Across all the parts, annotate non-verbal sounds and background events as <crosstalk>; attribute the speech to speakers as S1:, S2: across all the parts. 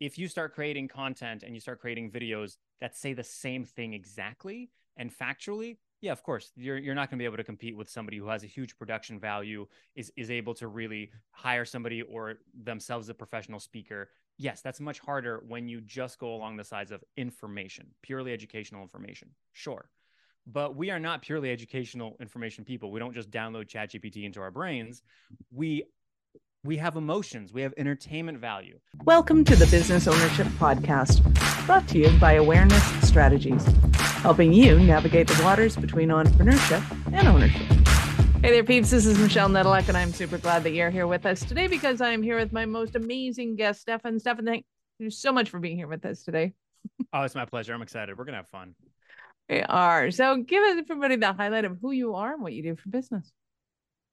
S1: if you start creating content and you start creating videos that say the same thing exactly and factually, yeah, of course, you're you're not going to be able to compete with somebody who has a huge production value, is is able to really hire somebody or themselves a professional speaker. Yes, that's much harder when you just go along the sides of information, purely educational information. Sure. But we are not purely educational information people. We don't just download ChatGPT into our brains. We we have emotions, we have entertainment value.
S2: Welcome to the Business Ownership Podcast, brought to you by Awareness Strategies, helping you navigate the waters between entrepreneurship and ownership. Hey there, peeps. This is Michelle Nedelec, and I'm super glad that you're here with us today because I'm here with my most amazing guest, Stefan. Stefan, thank you so much for being here with us today. <laughs>
S1: oh, it's my pleasure. I'm excited. We're going to have fun.
S2: We are. So, give everybody the highlight of who you are and what you do for business.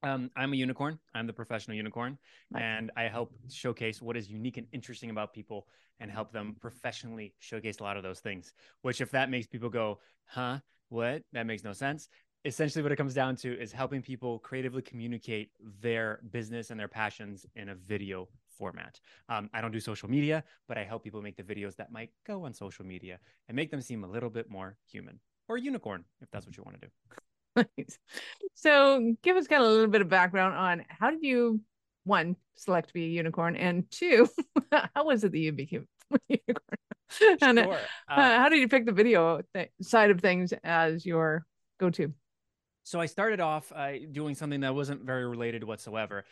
S1: Um, I'm a unicorn. I'm the professional unicorn, nice. and I help showcase what is unique and interesting about people, and help them professionally showcase a lot of those things. Which, if that makes people go, "Huh, what?" That makes no sense. Essentially, what it comes down to is helping people creatively communicate their business and their passions in a video format. Um, I don't do social media, but I help people make the videos that might go on social media and make them seem a little bit more human or unicorn, if that's what you want to do.
S2: So give us kind of a little bit of background on how did you one select to be a unicorn and two <laughs> how was it that you became <laughs> a unicorn and uh, uh, how did you pick the video th- side of things as your go-to
S1: so I started off uh, doing something that wasn't very related whatsoever.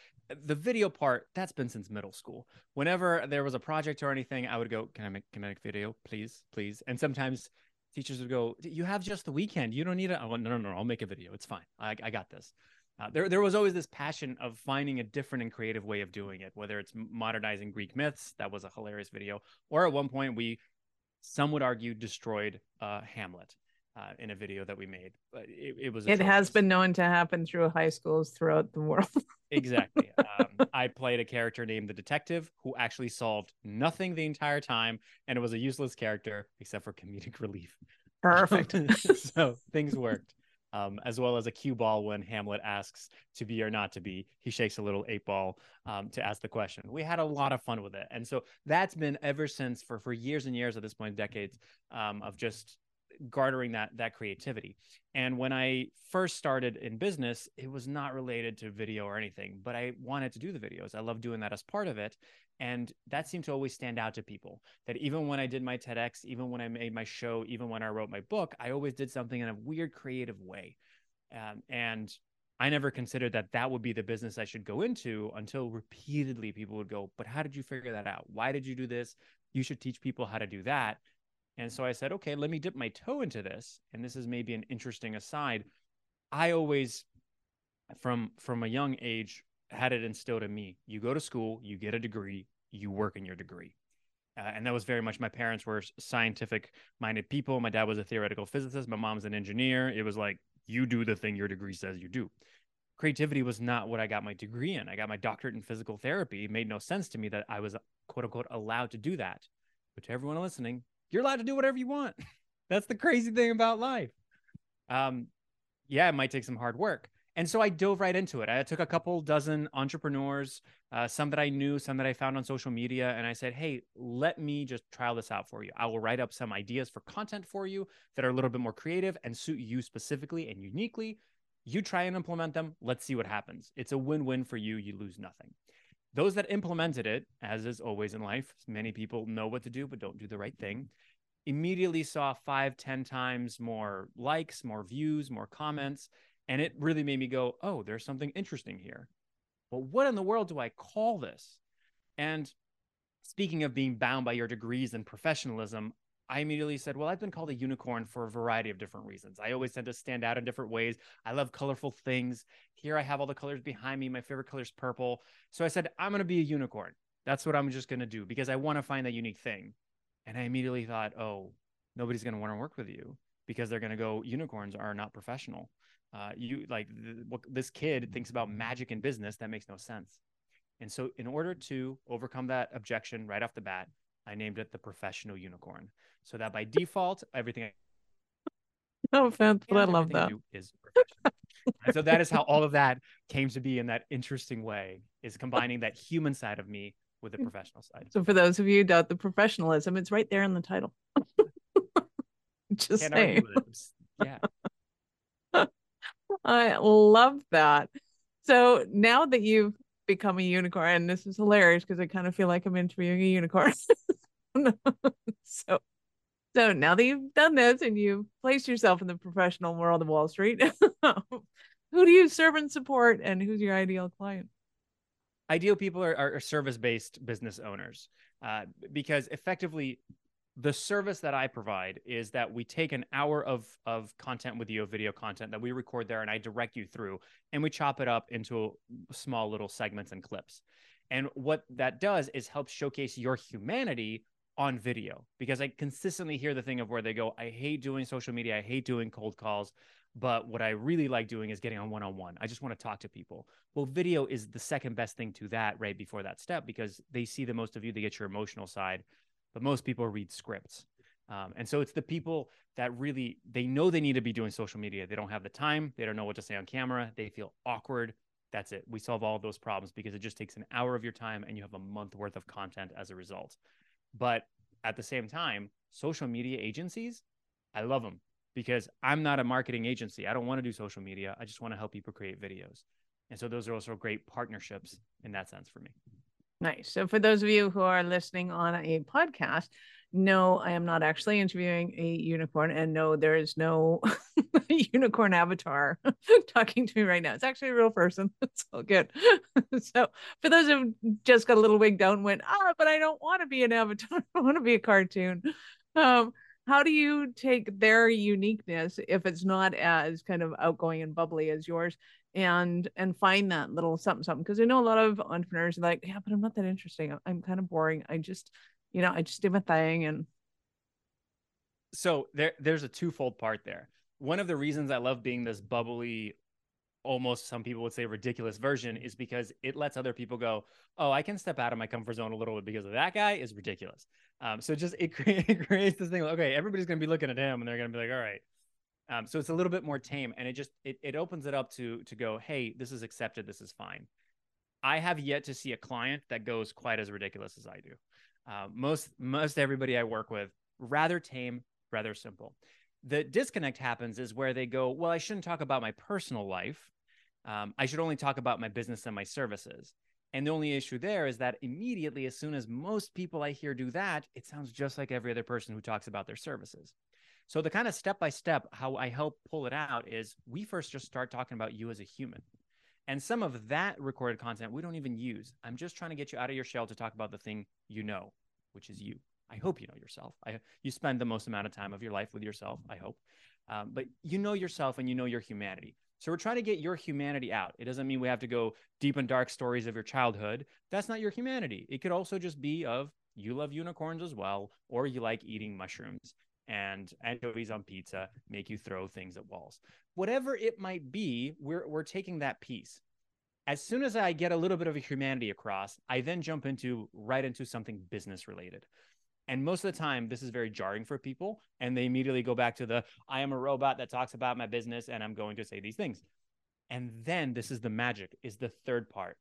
S1: The video part that's been since middle school. Whenever there was a project or anything, I would go, "Can I make can I make video, please, please?" And sometimes teachers would go, "You have just the weekend. You don't need it." I went, "No, no, no. I'll make a video. It's fine. I, I got this." Uh, there, there was always this passion of finding a different and creative way of doing it, whether it's modernizing Greek myths. That was a hilarious video. Or at one point, we, some would argue, destroyed uh, Hamlet uh, in a video that we made. But it, it was.
S2: It has been known to happen through high schools throughout the world. <laughs>
S1: exactly. Um, I played a character named the detective who actually solved nothing the entire time, and it was a useless character except for comedic <laughs> relief.
S2: Perfect. <laughs>
S1: so things worked. Um, as well as a cue ball when Hamlet asks to be or not to be. He shakes a little eight ball um, to ask the question. We had a lot of fun with it, and so that's been ever since for for years and years at this point, decades um, of just garnering that that creativity. And when I first started in business, it was not related to video or anything, but I wanted to do the videos. I love doing that as part of it. And that seemed to always stand out to people that even when I did my TEDx, even when I made my show, even when I wrote my book, I always did something in a weird creative way. Um, and I never considered that that would be the business I should go into until repeatedly people would go, But how did you figure that out? Why did you do this? You should teach people how to do that. And so I said, okay, let me dip my toe into this. And this is maybe an interesting aside. I always, from from a young age, had it instilled in me: you go to school, you get a degree, you work in your degree. Uh, and that was very much my parents were scientific minded people. My dad was a theoretical physicist. My mom's an engineer. It was like you do the thing your degree says you do. Creativity was not what I got my degree in. I got my doctorate in physical therapy. It made no sense to me that I was quote unquote allowed to do that. But to everyone listening, you're allowed to do whatever you want. <laughs> That's the crazy thing about life. Um, yeah, it might take some hard work. And so I dove right into it. I took a couple dozen entrepreneurs, uh, some that I knew, some that I found on social media, and I said, hey, let me just trial this out for you. I will write up some ideas for content for you that are a little bit more creative and suit you specifically and uniquely. You try and implement them. Let's see what happens. It's a win win for you. You lose nothing. Those that implemented it, as is always in life, many people know what to do, but don't do the right thing, immediately saw five, ten times more likes, more views, more comments. And it really made me go, oh, there's something interesting here. But what in the world do I call this? And speaking of being bound by your degrees and professionalism, I immediately said, Well, I've been called a unicorn for a variety of different reasons. I always tend to stand out in different ways. I love colorful things. Here I have all the colors behind me. My favorite color is purple. So I said, I'm going to be a unicorn. That's what I'm just going to do because I want to find that unique thing. And I immediately thought, Oh, nobody's going to want to work with you because they're going to go, Unicorns are not professional. Uh, you like th- this kid thinks about magic in business. That makes no sense. And so, in order to overcome that objection right off the bat, I named it the professional unicorn. So that by default, everything. I, <laughs>
S2: oh, fantastic! I love that.
S1: Is and so that is how all of that came to be in that interesting way. Is combining that human side of me with the hmm. professional side.
S2: So for those of you who doubt the professionalism, it's right there in the title. <laughs> Just
S1: Can't
S2: saying.
S1: Yeah. <laughs>
S2: I love that. So now that you've become a unicorn, and this is hilarious because I kind of feel like I'm interviewing a unicorn. <laughs> so, so now that you've done this and you've placed yourself in the professional world of Wall Street, <laughs> who do you serve and support, and who's your ideal client?
S1: Ideal people are, are service based business owners uh, because effectively the service that I provide is that we take an hour of of content with you, video content that we record there, and I direct you through, and we chop it up into small little segments and clips. And what that does is help showcase your humanity on video because I consistently hear the thing of where they go, I hate doing social media, I hate doing cold calls, but what I really like doing is getting on one on one. I just want to talk to people. Well, video is the second best thing to that right before that step because they see the most of you, they get your emotional side but most people read scripts. Um, and so it's the people that really they know they need to be doing social media. They don't have the time. They don't know what to say on camera. They feel awkward. That's it. We solve all those problems because it just takes an hour of your time and you have a month worth of content as a result. But at the same time, social media agencies, I love them because I'm not a marketing agency. I don't want to do social media. I just want to help people create videos. And so those are also great partnerships in that sense for me.
S2: Nice. So, for those of you who are listening on a podcast, no, I am not actually interviewing a unicorn, and no, there is no <laughs> unicorn avatar <laughs> talking to me right now. It's actually a real person. <laughs> It's all good. so, for those who just got a little wigged out and went, ah, but I don't want to be an avatar. I want to be a cartoon. Um, how do you take their uniqueness if it's not as kind of outgoing and bubbly as yours and and find that little something something because i know a lot of entrepreneurs are like yeah but i'm not that interesting. I'm kind of boring. I just you know i just do my thing and
S1: so there there's a twofold part there. One of the reasons i love being this bubbly almost some people would say ridiculous version is because it lets other people go oh i can step out of my comfort zone a little bit because of that guy is ridiculous. Um, so just it, <laughs> it creates this thing like, okay everybody's going to be looking at him and they're going to be like all right um, so it's a little bit more tame, and it just it, it opens it up to to go, hey, this is accepted, this is fine. I have yet to see a client that goes quite as ridiculous as I do. Uh, most most everybody I work with rather tame, rather simple. The disconnect happens is where they go, well, I shouldn't talk about my personal life. Um, I should only talk about my business and my services. And the only issue there is that immediately, as soon as most people I hear do that, it sounds just like every other person who talks about their services. So the kind of step by step how I help pull it out is we first just start talking about you as a human. And some of that recorded content we don't even use. I'm just trying to get you out of your shell to talk about the thing you know, which is you. I hope you know yourself. I you spend the most amount of time of your life with yourself. I hope, um, but you know yourself and you know your humanity. So we're trying to get your humanity out. It doesn't mean we have to go deep and dark stories of your childhood. That's not your humanity. It could also just be of you love unicorns as well, or you like eating mushrooms and anchovies on pizza make you throw things at walls. Whatever it might be, we're we're taking that piece. As soon as I get a little bit of a humanity across, I then jump into right into something business related. And most of the time, this is very jarring for people. And they immediately go back to the I am a robot that talks about my business and I'm going to say these things. And then this is the magic, is the third part.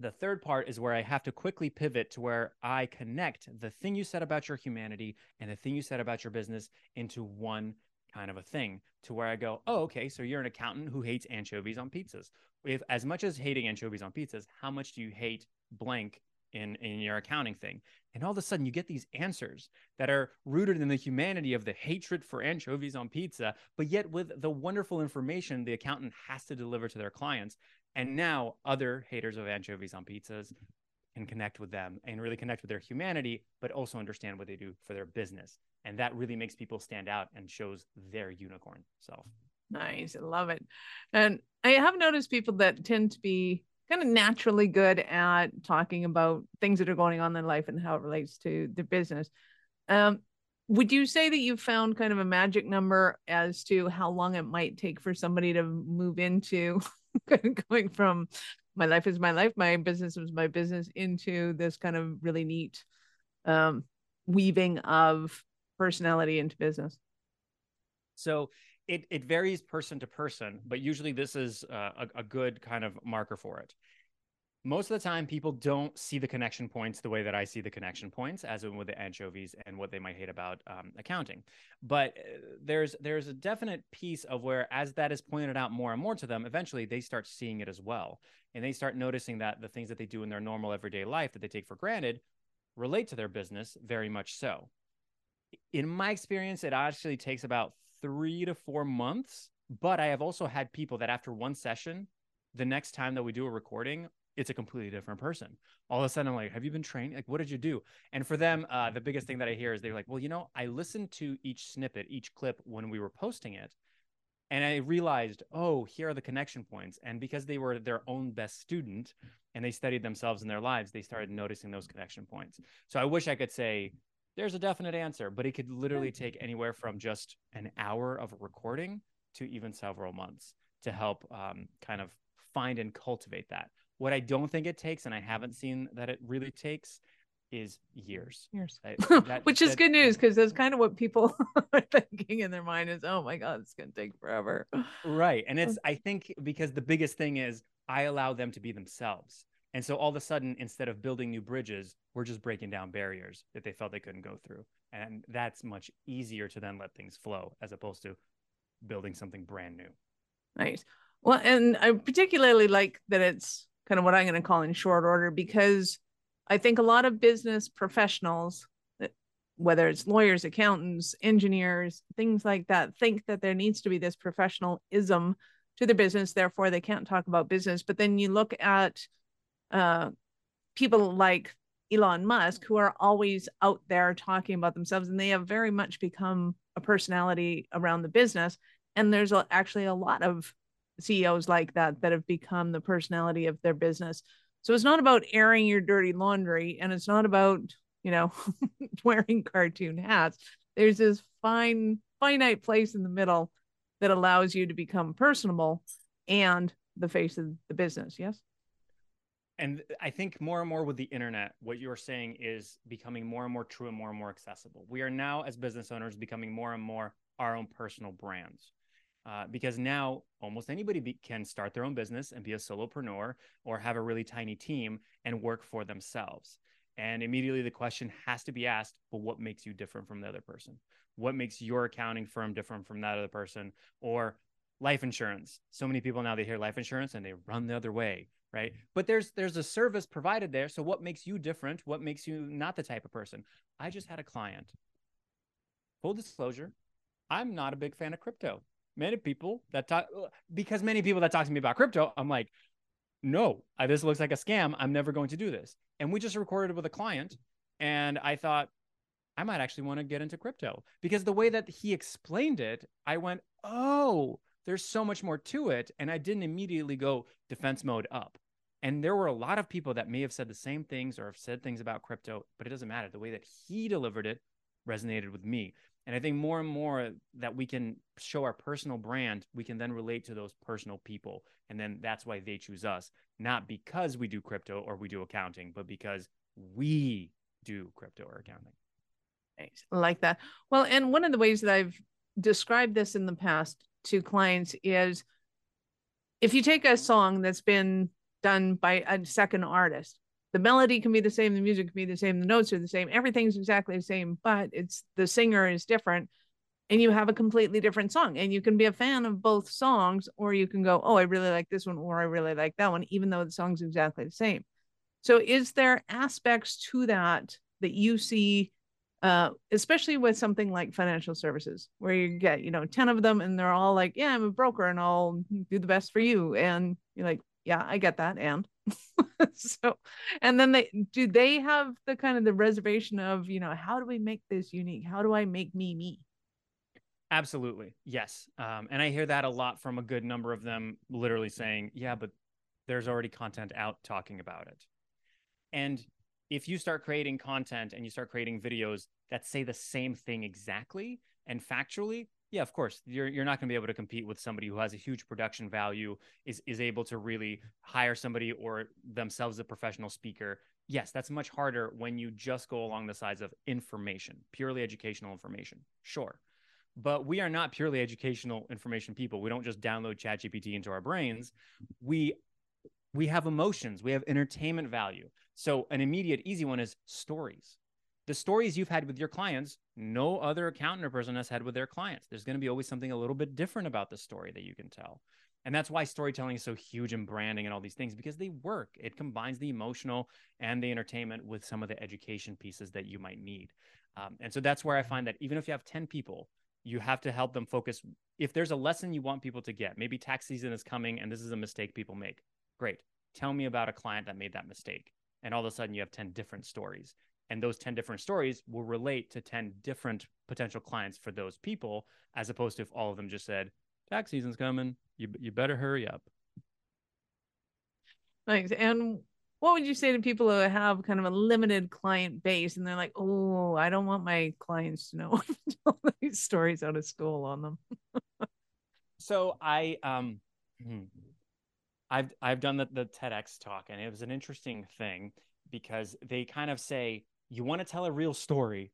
S1: The third part is where I have to quickly pivot to where I connect the thing you said about your humanity and the thing you said about your business into one kind of a thing to where I go, oh, okay, so you're an accountant who hates anchovies on pizzas. If as much as hating anchovies on pizzas, how much do you hate blank in in your accounting thing? And all of a sudden you get these answers that are rooted in the humanity of the hatred for anchovies on pizza, but yet with the wonderful information the accountant has to deliver to their clients and now other haters of anchovies on pizzas can connect with them and really connect with their humanity, but also understand what they do for their business. And that really makes people stand out and shows their unicorn self.
S2: Nice. I love it. And I have noticed people that tend to be kind of naturally good at talking about things that are going on in life and how it relates to their business. Um, would you say that you've found kind of a magic number as to how long it might take for somebody to move into <laughs> going from my life is my life, my business is my business into this kind of really neat um, weaving of personality into business?
S1: So it, it varies person to person, but usually this is uh, a, a good kind of marker for it. Most of the time people don't see the connection points the way that i see the connection points as with the anchovies and what they might hate about um, accounting. But uh, there's there's a definite piece of where as that is pointed out more and more to them eventually they start seeing it as well. And they start noticing that the things that they do in their normal everyday life that they take for granted relate to their business very much so. In my experience it actually takes about three to four months but i have also had people that after one session the next time that we do a recording it's a completely different person. All of a sudden, I'm like, have you been trained? Like, what did you do? And for them, uh, the biggest thing that I hear is they're like, well, you know, I listened to each snippet, each clip when we were posting it. And I realized, oh, here are the connection points. And because they were their own best student and they studied themselves in their lives, they started noticing those connection points. So I wish I could say, there's a definite answer, but it could literally take anywhere from just an hour of recording to even several months to help um, kind of find and cultivate that. What I don't think it takes, and I haven't seen that it really takes, is years.
S2: Years, that, <laughs> which is that, good news because that's <laughs> kind of what people <laughs> are thinking in their mind is, oh my god, it's going to take forever. <sighs>
S1: Right, and it's I think because the biggest thing is I allow them to be themselves, and so all of a sudden, instead of building new bridges, we're just breaking down barriers that they felt they couldn't go through, and that's much easier to then let things flow as opposed to building something brand new.
S2: Nice. Well, and I particularly like that it's kind of what I'm going to call in short order because I think a lot of business professionals, eh, whether it's lawyers, accountants, engineers, things like that, think that there needs to be this professionalism to their business. Therefore, they can't talk about business. But then you look at uh, people like Elon Musk, who are always out there talking about themselves, and they have very much become a personality around the business. And there's actually a lot of CEOs like that that have become the personality of their business. So it's not about airing your dirty laundry and it's not about, you know, <laughs> wearing cartoon hats. There's this fine, finite place in the middle that allows you to become personable and the face of the business. Yes.
S1: And I think more and more with the internet, what you're saying is becoming more and more true and more and more accessible. We are now, as business owners, becoming more and more our own personal brands uh, because now almost anybody be, can start their own business and be a solopreneur or have a really tiny team and work for themselves. And immediately the question has to be asked, well, what makes you different from the other person? What makes your accounting firm different from that other person? Or life insurance. So many people now they hear life insurance and they run the other way, right? But there's there's a service provided there. So what makes you different? What makes you not the type of person? I just had a client. Full disclosure, I'm not a big fan of crypto many people that talk because many people that talk to me about crypto, I'm like, no, this looks like a scam. I'm never going to do this. And we just recorded with a client, and I thought I might actually want to get into crypto because the way that he explained it, I went, oh, there's so much more to it, and I didn't immediately go defense mode up. And there were a lot of people that may have said the same things or have said things about crypto, but it doesn't matter. The way that he delivered it resonated with me. And I think more and more that we can show our personal brand, we can then relate to those personal people. And then that's why they choose us, not because we do crypto or we do accounting, but because we do crypto or accounting.
S2: Thanks. I like that. Well, and one of the ways that I've described this in the past to clients is if you take a song that's been done by a second artist the melody can be the same the music can be the same the notes are the same everything's exactly the same but it's the singer is different. And you have a completely different song and you can be a fan of both songs or you can go oh i really like this one or i really like that one even though the song's exactly the same. So is there aspects to that that you see uh, especially with something like financial services where you get you know 10 of them and they're all like yeah i'm a broker and i'll do the best for you and you're like yeah i get that and <laughs> so and then they do they have the kind of the reservation of you know how do we make this unique? How do i make me me?
S1: Absolutely yes um, and i hear that a lot from a good number of them literally saying yeah but there's already content out talking about it. And if you start creating content and you start creating videos that say the same thing exactly and factually yeah, of course. You're you're not going to be able to compete with somebody who has a huge production value, is is able to really hire somebody or themselves a professional speaker. Yes, that's much harder when you just go along the sides of information, purely educational information. Sure. But we are not purely educational information people. We don't just download ChatGPT into our brains. We we have emotions, we have entertainment value. So, an immediate, easy one is stories. The stories you've had with your clients, no other accountant or person has had with their clients. There's going to be always something a little bit different about the story that you can tell. And that's why storytelling is so huge in branding and all these things because they work. It combines the emotional and the entertainment with some of the education pieces that you might need. Um, and so that's where I find that even if you have 10 people, you have to help them focus. If there's a lesson you want people to get, maybe tax season is coming and this is a mistake people make. Great. Tell me about a client that made that mistake. And all of a sudden you have 10 different stories. And those 10 different stories will relate to 10 different potential clients for those people, as opposed to if all of them just said, tax season's coming. You you better hurry up.
S2: Thanks. And what would you say to people who have kind of a limited client base and they're like, oh, I don't want my clients to know <laughs> all these stories out of school on them? <laughs>
S1: so I um hmm, I've I've done the, the TEDx talk and it was an interesting thing because they kind of say you want to tell a real story,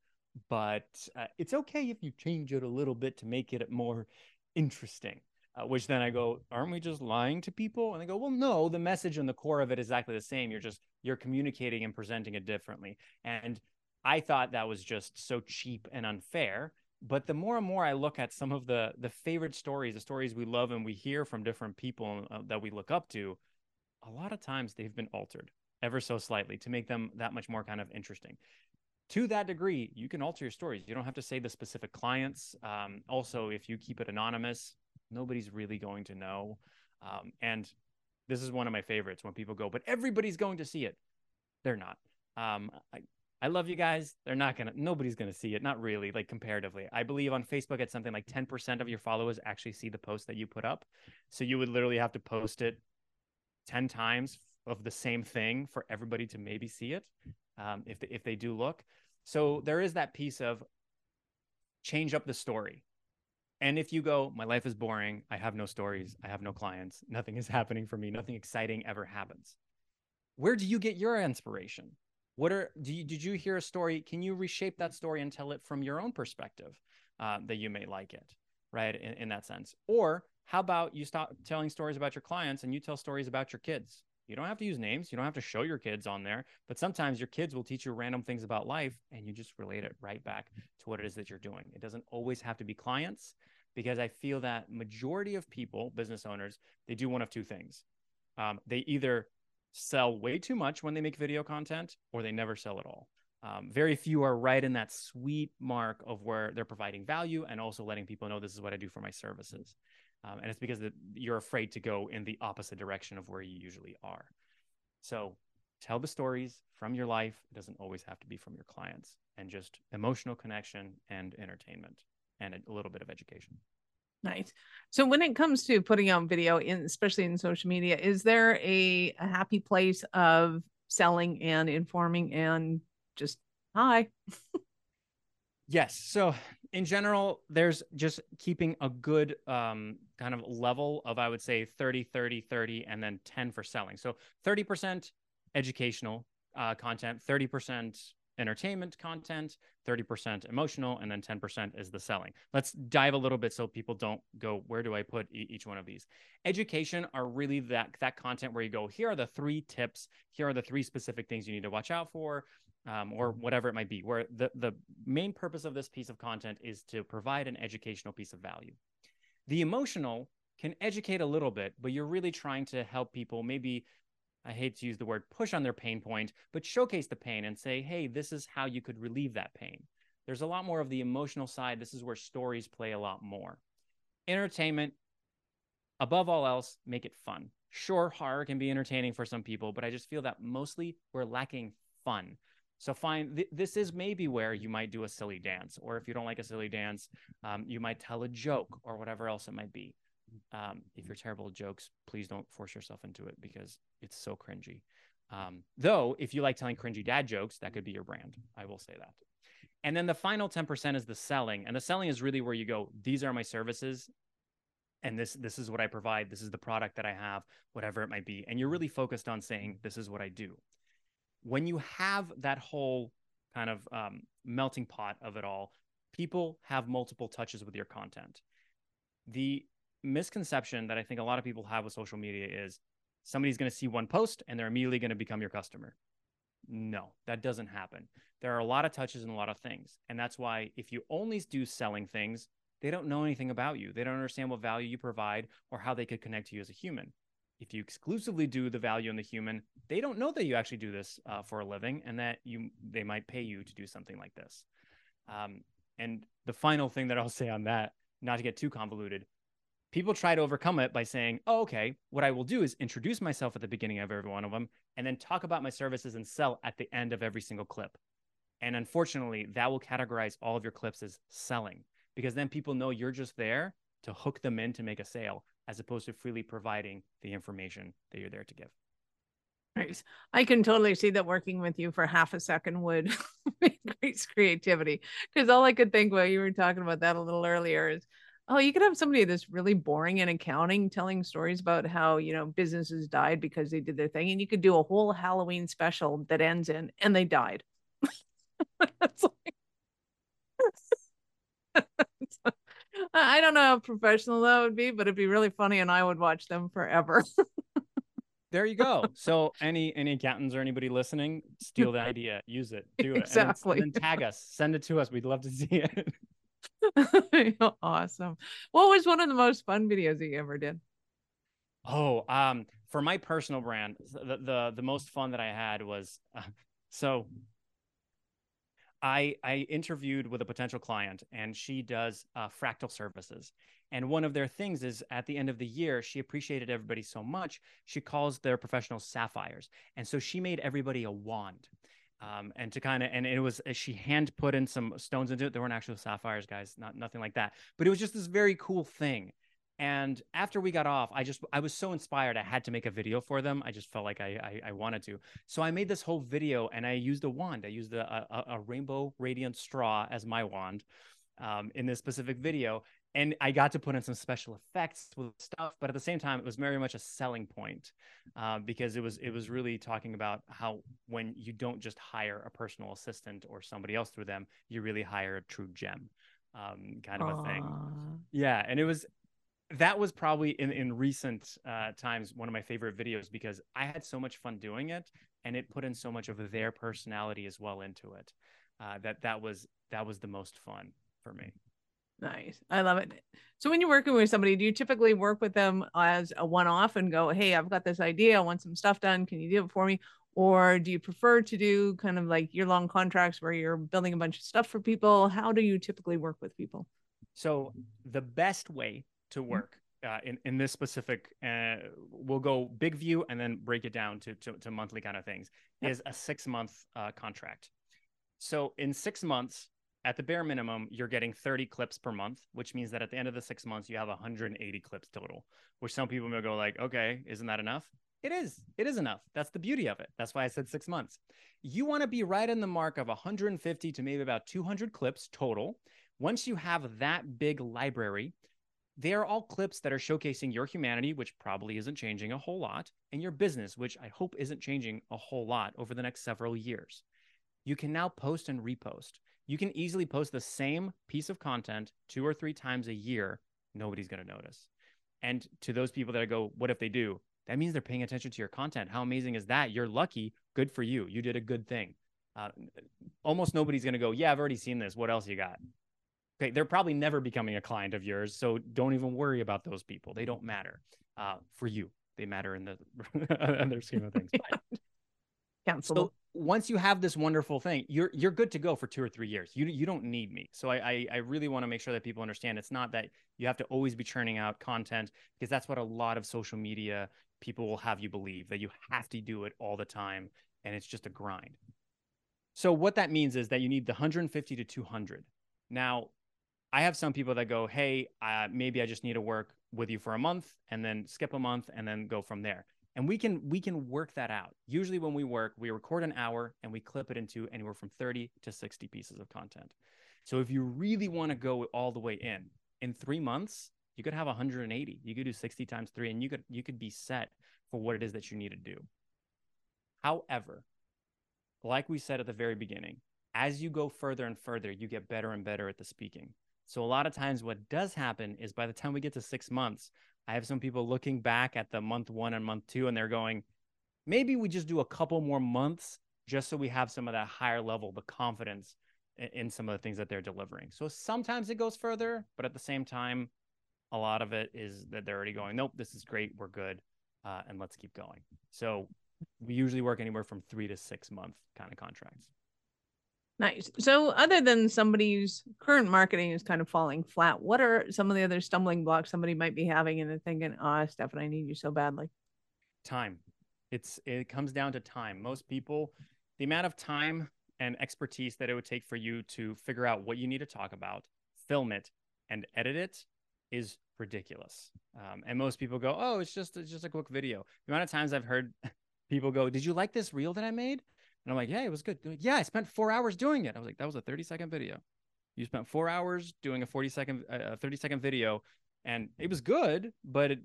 S1: but uh, it's okay if you change it a little bit to make it more interesting. Uh, which then I go, aren't we just lying to people? And they go, well, no, the message and the core of it is exactly the same. You're just you're communicating and presenting it differently. And I thought that was just so cheap and unfair. But the more and more I look at some of the the favorite stories, the stories we love and we hear from different people uh, that we look up to, a lot of times they've been altered ever so slightly to make them that much more kind of interesting to that degree, you can alter your stories. You don't have to say the specific clients. Um, also, if you keep it anonymous, nobody's really going to know. Um, and this is one of my favorites when people go, but everybody's going to see it. They're not. Um, I, I love you guys. They're not gonna. Nobody's gonna see it. Not really. Like comparatively, I believe on Facebook it's something like ten percent of your followers actually see the post that you put up. So you would literally have to post it ten times of the same thing for everybody to maybe see it um, if they, if they do look. So there is that piece of change up the story. And if you go, my life is boring, I have no stories, I have no clients, nothing is <laughs> happening for me, nothing exciting ever happens. Where do you get your inspiration? What are do you did you hear a story? Can you reshape that story and tell it from your own perspective uh, that you may like it, right? In, in that sense. Or how about you stop telling stories about your clients and you tell stories about your kids? You don't have to use names. You don't have to show your kids on there, but sometimes your kids will teach you random things about life and you just relate it right back to what it is that you're doing. It doesn't always have to be clients because I feel that majority of people, business owners, they do one of two things. Um, they either sell way too much when they make video content or they never sell at all. Um, very few are right in that sweet mark of where they're providing value and also letting people know this is what I do for my services. Um, and it's because the, you're afraid to go in the opposite direction of where you usually are. So tell the stories from your life. It doesn't always have to be from your clients and just emotional connection and entertainment and a little bit of education.
S2: Nice. So when it comes to putting on video in especially in social media, is there a, a happy place of selling and informing and just hi?
S1: yes. So in general, there's just keeping a good um, kind of level of, I would say, 30, 30, 30, and then 10 for selling. So 30% educational uh, content, 30% entertainment content, 30% emotional, and then 10% is the selling. Let's dive a little bit so people don't go, where do I put e- each one of these? Education are really that, that content where you go, here are the three tips, here are the three specific things you need to watch out for um, or whatever it might be, where the, the main purpose of this piece of content is to provide an educational piece of value. The emotional can educate a little bit, but you're really trying to help people maybe I hate to use the word push on their pain point, but showcase the pain and say, hey, this is how you could relieve that pain. There's a lot more of the emotional side. This is where stories play a lot more. Entertainment, above all else, make it fun. Sure, horror can be entertaining for some people, but I just feel that mostly we're lacking fun. So find th- this is maybe where you might do a silly dance, or if you don't like a silly dance, um, you might tell a joke or whatever else it might be. Um, if you're terrible at jokes, please don't force yourself into it because it's so cringy. Um, though, if you like telling cringy dad jokes, that could be your brand. I will say that. And then the final 10% is the selling. And the selling is really where you go, these are my services. And this this is what I provide. This is the product that I have, whatever it might be. And you're really focused on saying, this is what I do when you have that whole kind of um, melting pot of it all, people have multiple touches with your content. The misconception that I think a lot of people have with social media is somebody's going to see one post and they're immediately going to become your customer. No, that doesn't happen. There are a lot of touches and a lot of things. And that's why if you only do selling things, they don't know anything about you. They don't understand what value you provide or how they could connect to you as a human. If you exclusively do the value in the human, they don't know that you actually do this uh, for a living and that you they might pay you to do something like this. Um, and the final thing that I'll <laughs> say on that, not to get too convoluted, people try to overcome it by saying, oh, okay, what I will do is introduce myself at the beginning of every one of them and then talk about my services and sell at the end of every single clip. And unfortunately, that will categorize all of your clips as selling because then people know you're just there to hook them in to make a sale as opposed to freely providing the information that you're there to give.
S2: Nice. I can totally see that working with you for half a second would <laughs> increase creativity. Because all I could think while you were talking about that a little earlier is, oh, you could have somebody that's really boring in accounting telling stories about how, you know, businesses died because they did their thing. And you could do a whole Halloween special that ends in, and they died. <laughs> like... I don't know how professional that would be, but it'd be really funny and I would watch them forever. <laughs>
S1: there you go. So any any accountants or anybody listening, steal the idea, use it, do it,
S2: exactly.
S1: and then, tag us, send it to us. We'd love to see it. <laughs> <laughs>
S2: awesome. What was one of the most fun videos that you ever did?
S1: Oh, um, for my personal brand, the the, the most fun that I had was uh, so I, I interviewed with a potential client and she does uh, fractional services. And one of their things is at the end of the year, she appreciated everybody so much, she calls their professionals sapphires. And so she made everybody a wand. Um, and to kind of, and it was, she hand put in some stones into it. There weren't actual sapphires, guys, not nothing like that. But it was just this very cool thing. And after we got off, I just I was so inspired. I had to make a video for them. I just felt like I I, I wanted to. So I made this whole video, and I used a wand. I used a a, a rainbow radiant straw as my wand um, in this specific video, and I got to put in some special effects with stuff. But at the same time, it was very much a selling point uh, because it was it was really talking about how when you don't just hire a personal assistant or somebody else through them, you really hire a true gem um, kind of Aww. a thing. Yeah, and it was that was probably in in recent uh, times one of my favorite videos because I had so much fun doing it, and it put in so much of their personality as well into it. Uh, that that was that was the most fun for me.
S2: Nice, I love it. So when you're working with somebody, do you typically work with them as a one-off and go, "Hey, I've got this idea. I want some stuff done. Can you do it for me?" Or do you prefer to do kind of like year-long contracts where you're building a bunch of stuff for people? How do you typically work with people?
S1: So the best way to mm-hmm. work uh, in in this specific. Uh, we'll go big view and then break it down to to, to monthly kind of things. Yep. Is a six month uh, contract. So in six months, at the bare minimum, you're getting 30 clips per month, which means that at the end of the six months, you have 180 clips total. Which some people may go like, okay, isn't that enough? It is. It is enough. That's the beauty of it. That's why I said six months. You want to be right in the mark of 150 to maybe about 200 clips total. Once you have that big library, they are all clips that are showcasing your humanity, which probably isn't changing a whole lot, and your business, which I hope isn't changing a whole lot over the next several years. You can now post and repost. You can easily post the same piece of content two or three times a year. Nobody's going to notice. And to those people that I go, what if they do? That means they're paying attention to your content. How amazing is that? You're lucky. Good for you. You did a good thing. Uh, almost nobody's going to go, yeah, I've already seen this. What else you got? Okay they're probably never becoming a client of yours so don't even worry about those people they don't matter uh, for you they matter in the <laughs> other scheme of things <laughs>
S2: Cancel.
S1: So once you have this wonderful thing, you're you're good to go for two or three years. You you don't need me. So I I, I really want to make sure that people understand it's not that you have to always be churning out content because that's what a lot of social media people will have you believe that you have to do it all the time and it's just a grind. So what that means is that you need the 150 to 200. Now, I have some people that go, hey, uh, maybe I just need to work with you for a month and then skip a month and then go from there. And we can we can work that out. Usually when we work, we record an hour and we clip it into anywhere from 30 to 60 pieces of content. So if you really want to go all the way in, in 3 months, you could have 180. You could do 60 times 3 and you could you could be set for what it is that you need to do. However, like we said at the very beginning, as you go further and further, you get better and better at the speaking. So a lot of times what does happen is by the time we get to 6 months, I have some people looking back at the month one and month two, and they're going, maybe we just do a couple more months just so we have some of that higher level, the confidence in, in some of the things that they're delivering. So sometimes it goes further, but at the same time, a lot of it is that they're already going, nope, this is great, we're good, uh, and let's keep going. So we usually work anywhere from three to six month kind of contracts.
S2: Nice. So, other than somebody's current marketing is kind of falling flat, what are some of the other stumbling blocks somebody might be having and they're thinking, "Ah, oh, Stefan, I need you so badly."
S1: Time. It's it comes down to time. Most people, the amount of time and expertise that it would take for you to figure out what you need to talk about, film it, and edit it is ridiculous. Um, and most people go, "Oh, it's just it's just a quick video." The amount of times I've heard <laughs> people go, "Did you like this reel that I made?" And I'm like, yeah, it was good. Like, yeah, I spent four hours doing it. I was like, that was a 30 second video. You spent four hours doing a 40 second, uh, a 30 second video, and it was good. But it,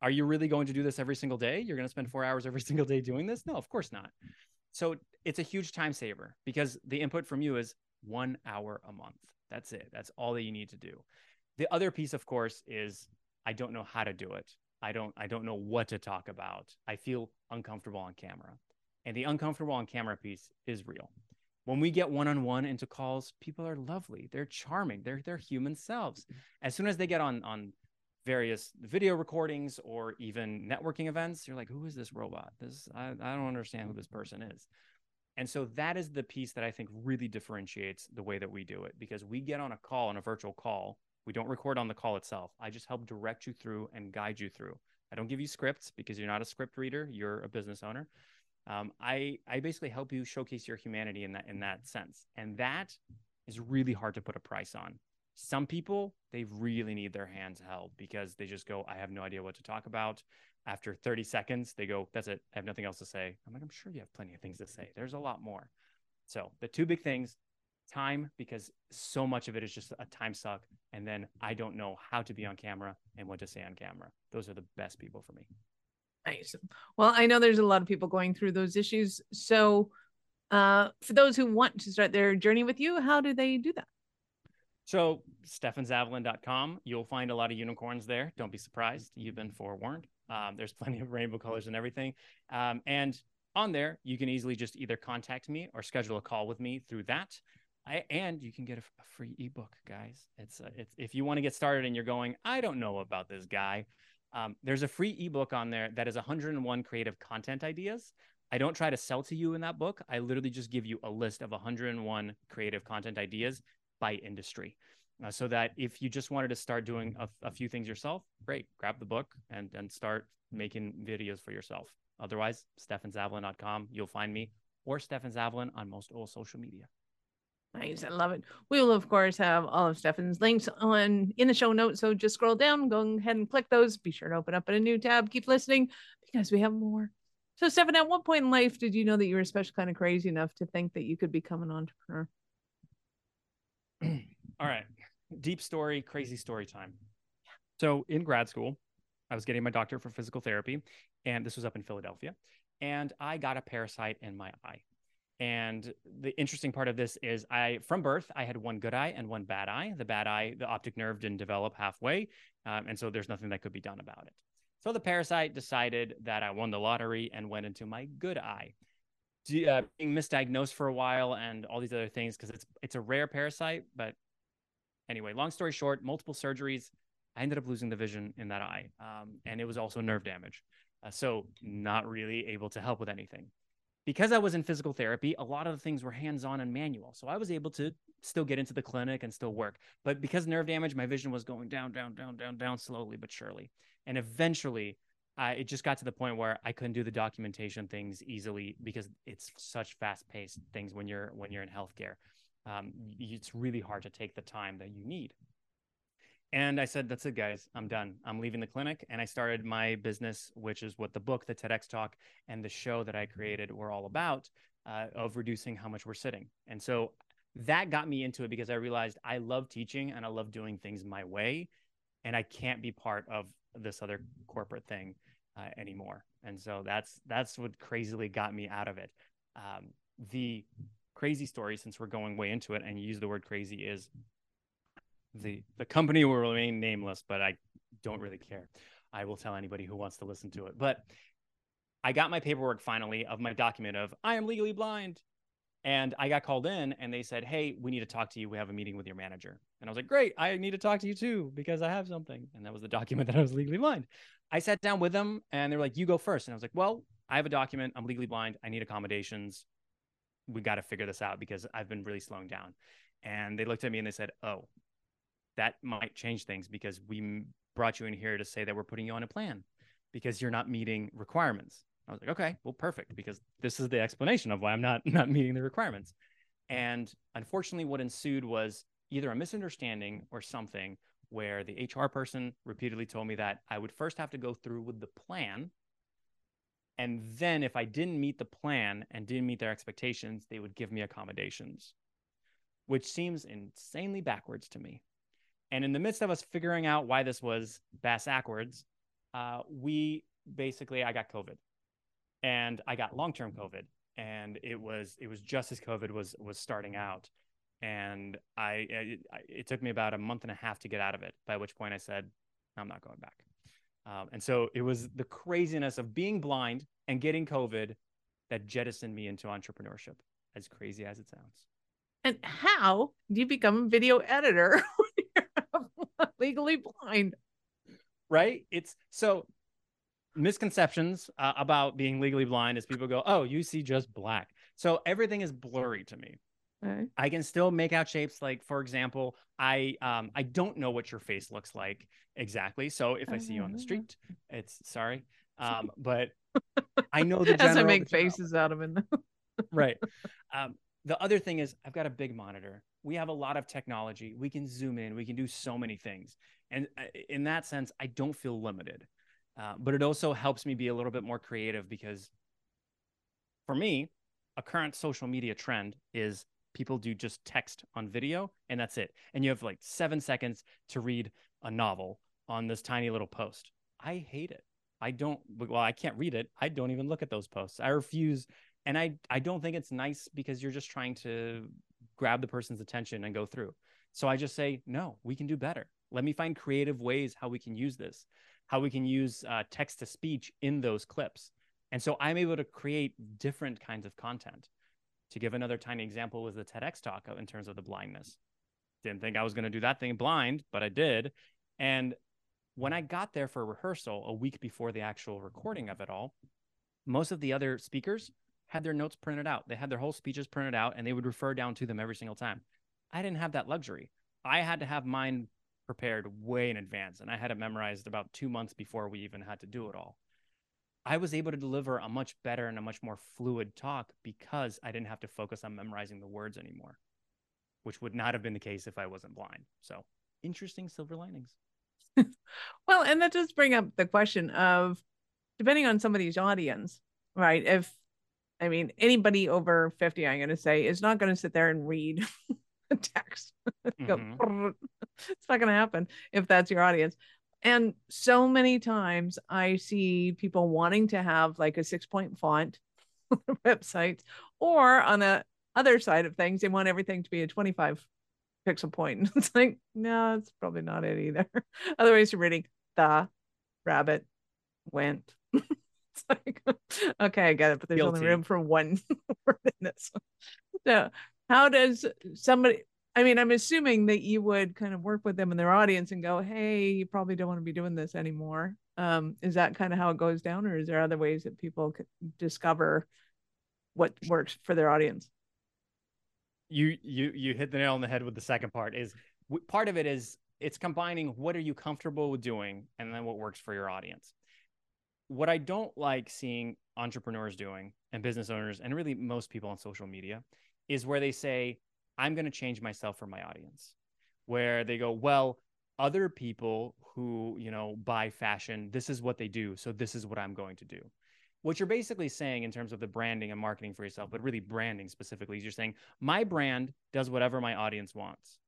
S1: are you really going to do this every single day? You're going to spend four hours every <laughs> single day doing this? No, of course not. So it's a huge time saver because the input from you is one hour a month. That's it. That's all that you need to do. The other piece, of course, is I don't know how to do it. I don't I don't know what to talk about. I feel uncomfortable on camera. And the uncomfortable on camera piece is real. When we get one on one into calls, people are lovely. They're charming. They're they're human selves. As soon as they get on on various video recordings or even networking events, you're like, who is this robot? This I, I don't understand who this person is. And so that is the piece that I think really differentiates the way that we do it because we get on a call, on a virtual call. We don't record on the call itself. I just help direct you through and guide you through. I don't give you scripts because you're not a script reader, you're a business owner um, I I basically help you showcase your humanity in that in that sense, and that is really hard to put a price on. Some people they really need their hands held because they just go, I have no idea what to talk about. After 30 seconds, they go, That's it. I have nothing else to say. I'm like, I'm sure you have plenty of things to say. There's a lot more. So the two big things time because so much of it is just a time suck and then i don't know how to be on camera and what to say on camera those are the best people for me
S2: Nice. Well, I know there's a lot of people going through those issues. So, uh, for those who want to start their journey with you, how do they do that?
S1: So, stefanzavalin.com, you'll find a lot of unicorns there. Don't be surprised. You've been forewarned. Um, there's plenty of rainbow colors and everything. Um, and on there, you can easily just either contact me or schedule a call with me through that. I, and you can get a, a free ebook, guys. It's, uh, it's if you want to get started and you're going, I don't know about this guy. Um, there's a free ebook on there that is 101 creative content ideas. I don't try to sell to you in that book. I literally just give you a list of 101 creative content ideas by industry. Uh, so that if you just wanted to start doing a, a, few things yourself, great, grab the book and, and start making videos for yourself. Otherwise, stefanzavalin.com, you'll find me, or Stefan Zavalin on most all social media.
S2: Nice. I love it. We will, of course, have all of Stefan's links on in the show notes. So just scroll down, go ahead and click those. Be sure to open up in a new tab. Keep listening because we have more. So, Stefan, at what point in life did you know that you were especially kind of crazy enough to think that you could become an entrepreneur? <clears throat>
S1: all right. Deep story, crazy story time. So, in grad school, I was getting my doctorate for physical therapy, and this was up in Philadelphia. And I got a parasite in my eye. And the interesting part of this is I, from birth, I had one good eye and one bad eye. The bad eye, the optic nerve didn't develop halfway. Um, and so there's nothing that could be done about it. So the parasite decided that I won the lottery and went into my good eye. Uh, being misdiagnosed for a while and all these other things because it's it's a rare parasite. But anyway, long story short, multiple surgeries. I ended up losing the vision in that eye, um, and it was also nerve damage. Uh, so not really able to help with anything because I was in physical therapy, a lot of the things were hands on and manual. So I was able to still get into the clinic and still work. But because nerve damage, my vision was going down, down, down, down, down slowly but surely. And eventually, I, it just got to the point where I couldn't do the documentation things easily because it's such fast paced things when you're when you're in healthcare. Um, it's really hard to take the time that you need. And I said, that's it, guys. I'm done. I'm leaving the clinic. And I started my business, which is what the book, the TEDx talk, and the show that I created were all about uh, of reducing how much we're sitting. And so that got me into it because I realized I love teaching and I love doing things my way. And I can't be part of this other corporate thing uh, anymore. And so that's that's what crazily got me out of it. Um, the crazy story, since we're going way into it, and you use the word crazy, is the the company will remain nameless, but I don't really care. I will tell anybody who wants to listen to it. But I got my paperwork finally of my document of I am legally blind. And I got called in and they said, Hey, we need to talk to you. We have a meeting with your manager. And I was like, Great, I need to talk to you too because I have something. And that was the document <laughs> that I was legally blind. I sat down with them and they were like, You go first. And I was like, Well, I have a document. I'm legally blind. I need accommodations. We got to figure this out because I've been really slowing down. And they looked at me and they said, Oh, that might change things because we brought you in here to say that we're putting you on a plan because you're not meeting requirements. I was like, okay, well, perfect, because this is the explanation of why I'm not <laughs> not meeting the requirements. And unfortunately, what ensued was either a misunderstanding or something where the HR person repeatedly told me that I would first have to go through with the plan. And then if I didn't meet the plan and didn't meet their expectations, they would give me accommodations, which seems insanely backwards to me. And in the midst of us figuring out why this was bass backwards, uh, we basically I got COVID, and I got long term COVID, and it was it was just as COVID was was starting out, and I it, it, took me about a month and a half to get out of it. By which point I said, I'm not going back. Um, and so it was the craziness of being blind and getting COVID that jettisoned me into entrepreneurship, as crazy as it sounds.
S2: And how do you become a video editor <laughs> legally blind.
S1: Right? It's so misconceptions uh, about being legally blind is people go, "Oh, you see just black." So everything is blurry to me. Okay. I can still make out shapes. Like, for example, I um I don't know what your face looks like exactly. So if I see you on the oh. street, it's sorry. <laughs> Um, but <laughs> I know the
S2: general. As I make faces out of it.
S1: right. Um, the other thing is I've got a big monitor we have a lot of technology. We can zoom in, we can do so many things. And uh, in that sense, I don't feel limited. Uh, but it also helps me be a little bit more creative because for me, a current social media trend is people do just text on video and that's it. And you have like seven seconds to read a novel on this tiny little post. I hate it. I don't, well, I can't read it. I don't even look at those posts. I refuse. And I, I don't think it's nice because you're just trying to grab the person's attention and go through. So I just say, no, we can do better. Let me find creative ways how we can use this, how we can use uh, text to speech in those clips. And so I'm able to create different kinds of content. To give another tiny example was the TEDx talk in terms of the blindness. Didn't think I was going to do that thing blind, but I did. And when I got there for rehearsal a week before the actual recording of it all, most of the other speakers had their notes printed out. They had their whole speeches printed out and they would refer down to them every single time. I didn't have that luxury. I had to have mine prepared way in advance and I had it memorized about two months before we even had to do it all. I was able to deliver a much better and a much more fluid talk because I didn't have to focus on memorizing the words anymore, which would not have been the case if I wasn't blind. So, interesting silver linings. <laughs>
S2: well, and that does bring up the question of depending on somebody's audience, right? If I mean, anybody over 50, I'm going to say, is not going to sit there and read <laughs> a text. <laughs> Mm-hmm. it's not going to happen if that's your audience. And so many times I see people wanting to have like a six point font <laughs> on websites, or on the other side of things, they want everything to be a 25 pixel point. It's like, no, it's probably not it either. Otherwise, you're reading the rabbit went it's <laughs> like, okay, I get it, but there's Guilty. only room for one <laughs> word in this. So, how does somebody? I mean, I'm assuming that you would kind of work with them in their audience and go, "Hey, you probably don't want to be doing this anymore." Um, is that kind of how it goes down, or is there other ways that people could discover what works for their audience?
S1: You you you hit the nail on the head with the second part. Is part of it is it's combining what are you comfortable with doing and then what works for your audience what I don't like seeing entrepreneurs doing and business owners and really most people on social media is where they say, I'm going to change myself for my audience. Where they go, well, other people who, you know, buy fashion, this is what they do. So this is what I'm going to do. What you're basically saying in terms of the branding and marketing for yourself, but really branding specifically, is you're saying, my brand does whatever my audience wants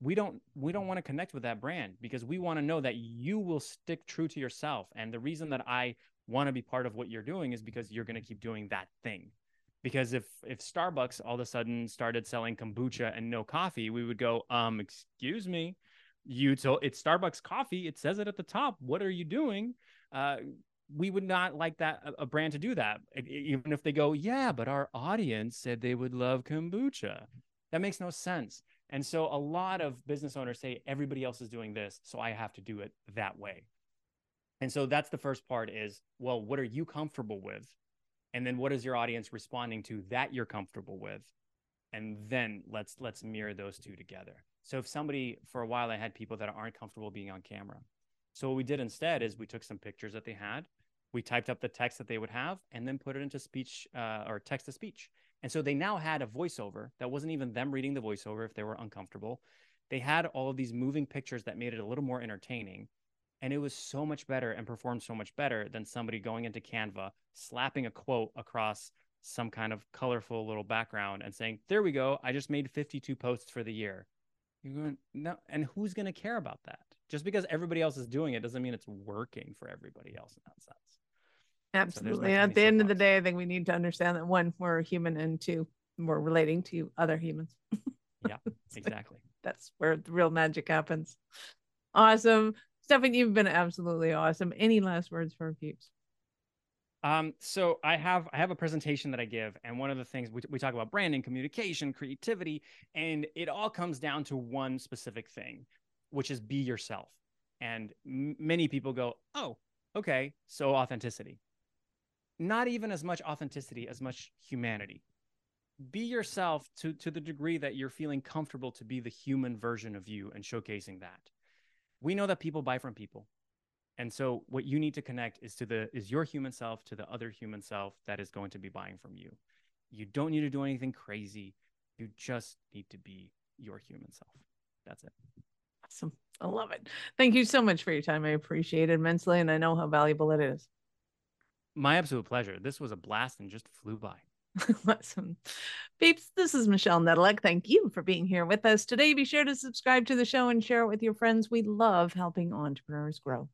S1: we don't we don't want to connect with that brand because we want to know that you will stick true to yourself and the reason that i want to be part of what you're doing is because you're going to keep doing that thing because if if starbucks all of a sudden started selling kombucha and no coffee we would go um excuse me you told it's Starbucks coffee. It says it at the top. What are you doing? Uh, we would not like that a brand to do that even if they go yeah but our audience said they would love kombucha that makes no sense and so a lot of business owners say everybody else is doing this so i have to do it that way. And so that's the first part is well what are you comfortable with? And then what is your audience responding to that you're comfortable with? And then let's let's mirror those two together. So if somebody for a while i had people that aren't comfortable being on camera. So what we did instead is we took some pictures that they had, we typed up the text that they would have, and then put it into speech uh, or text to speech. And so they now had a voiceover that wasn't even them reading the voiceover if they were uncomfortable. They had all of these moving pictures that made it a little more entertaining. And it was so much better and performed so much better than somebody going into Canva, slapping a quote across some kind of colorful little background and saying, There we go. I just made 52 posts for the year. You're going, No. And who's going to care about that? just because everybody else is doing it doesn't mean it's working for everybody else in that sense.
S2: Absolutely. So At the end of the day, I think we need to understand that one, we're human, and two, we're relating to other humans. <laughs>
S1: yeah, exactly.
S2: That's where the real magic happens. Awesome. Stefan, you've been absolutely awesome. Any last words for peeps?
S1: Um, so I have I have a presentation that I give, and one of the things we, we talk about branding, communication, creativity, and it all comes down to one specific thing, which is be yourself. And m- many people go, oh, okay, so authenticity. Not even as much authenticity as much humanity. Be yourself to, to the degree that you're feeling comfortable to be the human version of you and showcasing that. We know that people buy from people. And so what you need to connect is to the is your human self to the other human self that is going to be buying from you. You don't need to do anything crazy. You just need to be your human self. That's it.
S2: Awesome. I love it. Thank you so much for your time. I appreciate it immensely, and I know how valuable it is.
S1: My absolute pleasure. This was a blast and just flew by. <laughs>
S2: awesome. Peeps, this is Michelle Nedelec. Thank you for being here with us today. Be sure to subscribe to the show and share it with your friends. We love helping entrepreneurs grow.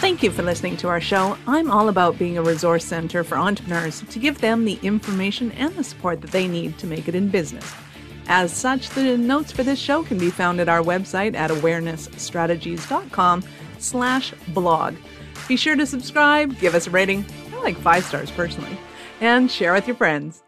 S2: Thank you for listening to our show. I'm all about being a resource center for entrepreneurs to give them the information and the support that they need to make it in business. As such, the notes for this show can be found at our website at awarenessstrategies.com slash blog. Be sure to subscribe, give us a rating, I like five stars personally, and share with your friends.